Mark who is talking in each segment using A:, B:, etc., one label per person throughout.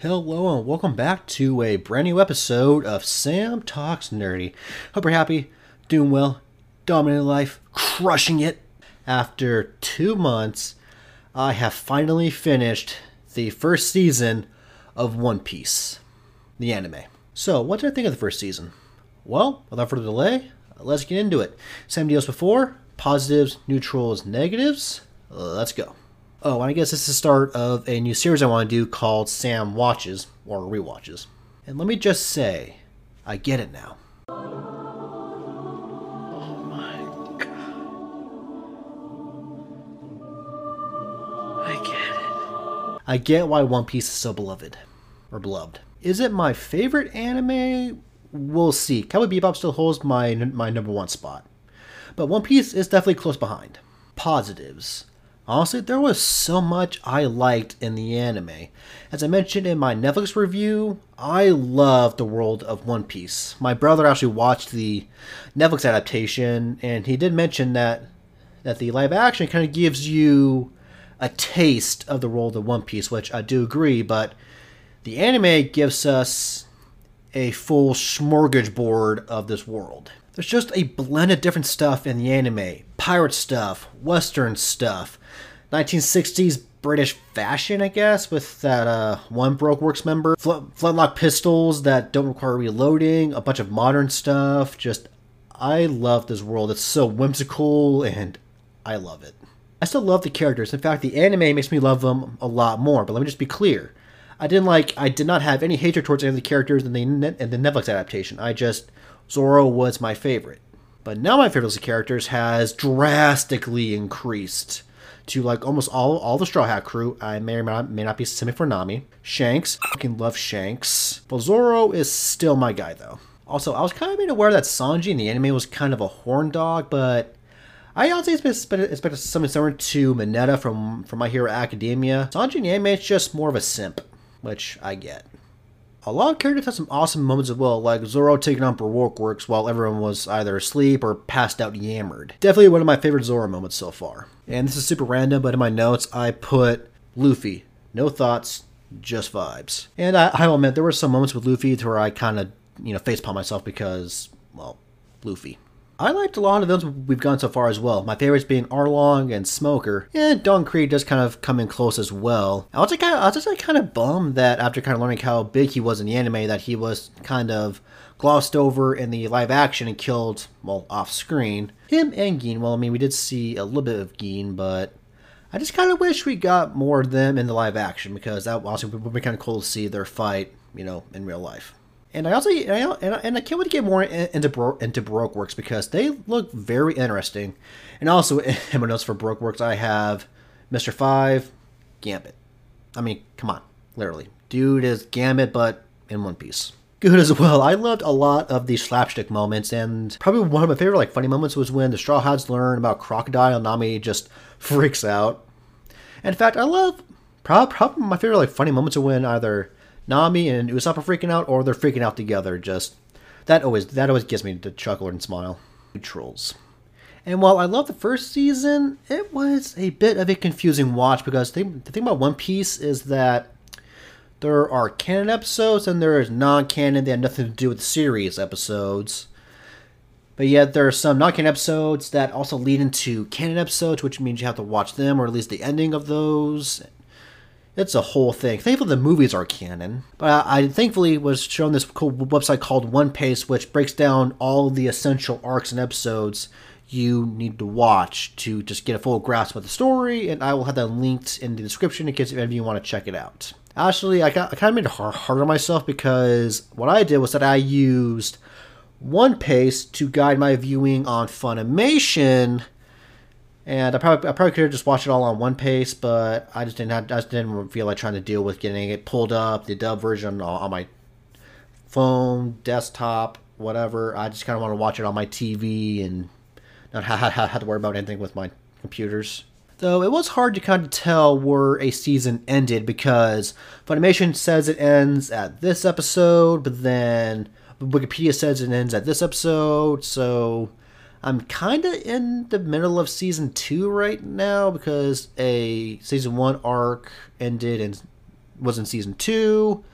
A: Hello and welcome back to a brand new episode of Sam Talks Nerdy. Hope you're happy, doing well, dominating life, crushing it. After two months, I have finally finished the first season of One Piece, the anime. So, what did I think of the first season? Well, without further delay, let's get into it. Same deals before positives, neutrals, negatives. Let's go. Oh, and I guess this is the start of a new series I want to do called Sam Watches or Rewatches. And let me just say, I get it now.
B: Oh my god. I get it.
A: I get why One Piece is so beloved. Or beloved. Is it my favorite anime? We'll see. Cowboy Bebop still holds my my number one spot. But One Piece is definitely close behind. Positives. Honestly, there was so much I liked in the anime. As I mentioned in my Netflix review, I love the world of One Piece. My brother actually watched the Netflix adaptation, and he did mention that that the live action kind of gives you a taste of the world of One Piece, which I do agree, but the anime gives us a full smorgasbord of this world. There's just a blend of different stuff in the anime pirate stuff, western stuff, 1960s British fashion, I guess, with that uh, one Baroque Works member, Fl- flintlock pistols that don't require reloading, a bunch of modern stuff. Just, I love this world. It's so whimsical and I love it. I still love the characters. In fact, the anime makes me love them a lot more. But let me just be clear. I didn't like. I did not have any hatred towards any of the characters in the in the Netflix adaptation. I just Zoro was my favorite. But now my favorite list of characters has drastically increased to like almost all all the Straw Hat crew. I may or may not, may not be systemic for Nami. Shanks, I fucking love Shanks. But Zoro is still my guy though. Also, I was kind of made aware that Sanji in the anime was kind of a horn dog, but I honestly expected, expected something similar to Mineta from from My Hero Academia. Sanji in the anime is just more of a simp, which I get. A lot of characters had some awesome moments as well, like Zoro taking on Baroque Works while everyone was either asleep or passed out yammered. Definitely one of my favorite Zoro moments so far. And this is super random, but in my notes I put Luffy. No thoughts, just vibes. And I, I will admit, there were some moments with Luffy to where I kind of, you know, facepalm myself because, well, Luffy. I liked a lot of those we've gone so far as well. My favorites being Arlong and Smoker, and Don Krieg does kind of come in close as well. I was of, I was just like kind of bummed that after kind of learning how big he was in the anime, that he was kind of glossed over in the live action and killed well off screen. Him and Gin. Well, I mean, we did see a little bit of Gin, but I just kind of wish we got more of them in the live action because that would be kind of cool to see their fight, you know, in real life. And I also and I, and I can't wait to get more into into Baroque works because they look very interesting. And also in my notes for Baroque works, I have Mister Five, Gambit. I mean, come on, literally, dude is Gambit, but in one piece. Good as well. I loved a lot of these slapstick moments, and probably one of my favorite like funny moments was when the Straw Hats learn about Crocodile. Nami just freaks out. And in fact, I love probably, probably my favorite like funny moments are when either Nami and Usopp are freaking out, or they're freaking out together. Just that always that always gets me to chuckle and smile. Trolls. And while I love the first season, it was a bit of a confusing watch because the, the thing about One Piece is that there are canon episodes and there is non-canon. They have nothing to do with the series episodes. But yet there are some non-canon episodes that also lead into canon episodes, which means you have to watch them or at least the ending of those. It's a whole thing. Thankfully, the movies are canon. But I, I thankfully was shown this cool website called One Pace, which breaks down all the essential arcs and episodes you need to watch to just get a full grasp of the story. And I will have that linked in the description in case if any of you want to check it out. Actually, I, got, I kind of made it hard, hard on myself because what I did was that I used One Pace to guide my viewing on Funimation and I probably I probably could have just watched it all on one pace, but I just didn't have, I just didn't feel like trying to deal with getting it pulled up the dub version on my phone, desktop, whatever. I just kind of want to watch it on my TV and not have, have to worry about anything with my computers. Though it was hard to kind of tell where a season ended because Funimation says it ends at this episode, but then Wikipedia says it ends at this episode, so I'm kind of in the middle of season two right now because a season one arc ended and was in season two.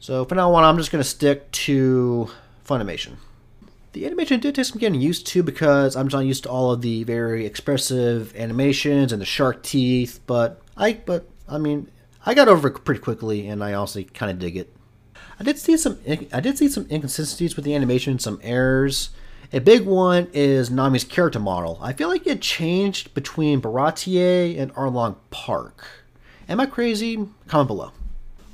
A: So for now on, I'm just going to stick to Funimation. The animation did take some getting used to because I'm just not used to all of the very expressive animations and the shark teeth. But I, but I mean, I got over it pretty quickly, and I also kind of dig it. I did see some, I did see some inconsistencies with the animation, some errors. A big one is Nami's character model. I feel like it changed between Baratie and Arlong Park. Am I crazy? Comment below.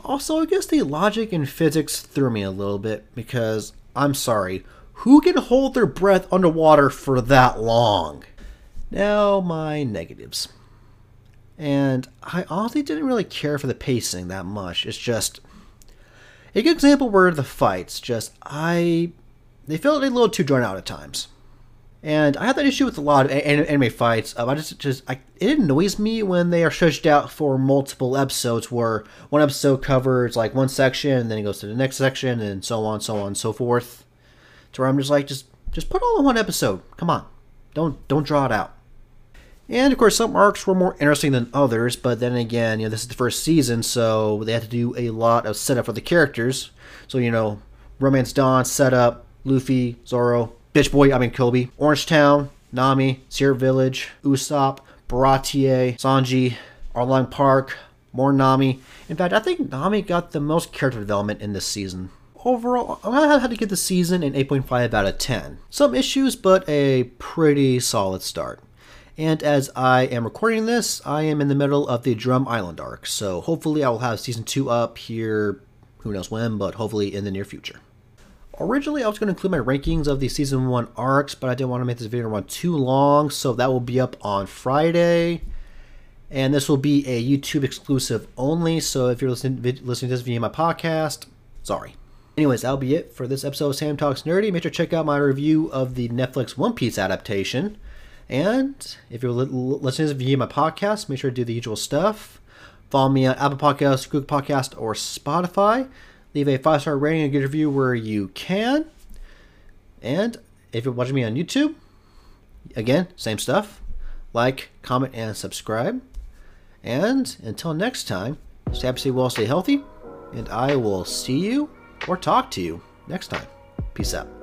A: Also, I guess the logic and physics threw me a little bit because I'm sorry, who can hold their breath underwater for that long? Now, my negatives. And I honestly didn't really care for the pacing that much. It's just a good example were the fights. Just I they felt a little too drawn out at times. And I have that issue with a lot of anime fights. Um, I just, just I, it annoys me when they are stretched out for multiple episodes, where one episode covers like one section, and then it goes to the next section, and so on, so on, so forth. To where I'm just like, just, just put all in one episode. Come on, don't, don't draw it out. And of course, some arcs were more interesting than others, but then again, you know, this is the first season, so they had to do a lot of setup for the characters. So you know, Romance Dawn setup, Luffy, Zoro, Bitch Boy, I mean Koby, Orange Town, Nami, Syrup Village, Usopp, Baratie, Sanji, Arlong Park, more Nami. In fact, I think Nami got the most character development in this season. Overall, I had to give the season an 8.5 out of 10. Some issues, but a pretty solid start. And as I am recording this, I am in the middle of the Drum Island arc, so hopefully I will have season 2 up here, who knows when, but hopefully in the near future. Originally, I was going to include my rankings of the season one arcs, but I didn't want to make this video run too long, so that will be up on Friday. And this will be a YouTube exclusive only, so if you're listening, listening to this via my podcast, sorry. Anyways, that'll be it for this episode of Sam Talks Nerdy. Make sure to check out my review of the Netflix One Piece adaptation. And if you're listening to this via my podcast, make sure to do the usual stuff. Follow me on Apple Podcasts, Google Podcast, or Spotify. Leave a five star rating and good review where you can. And if you're watching me on YouTube, again, same stuff. Like, comment, and subscribe. And until next time, stay happy, stay well, stay healthy. And I will see you or talk to you next time. Peace out.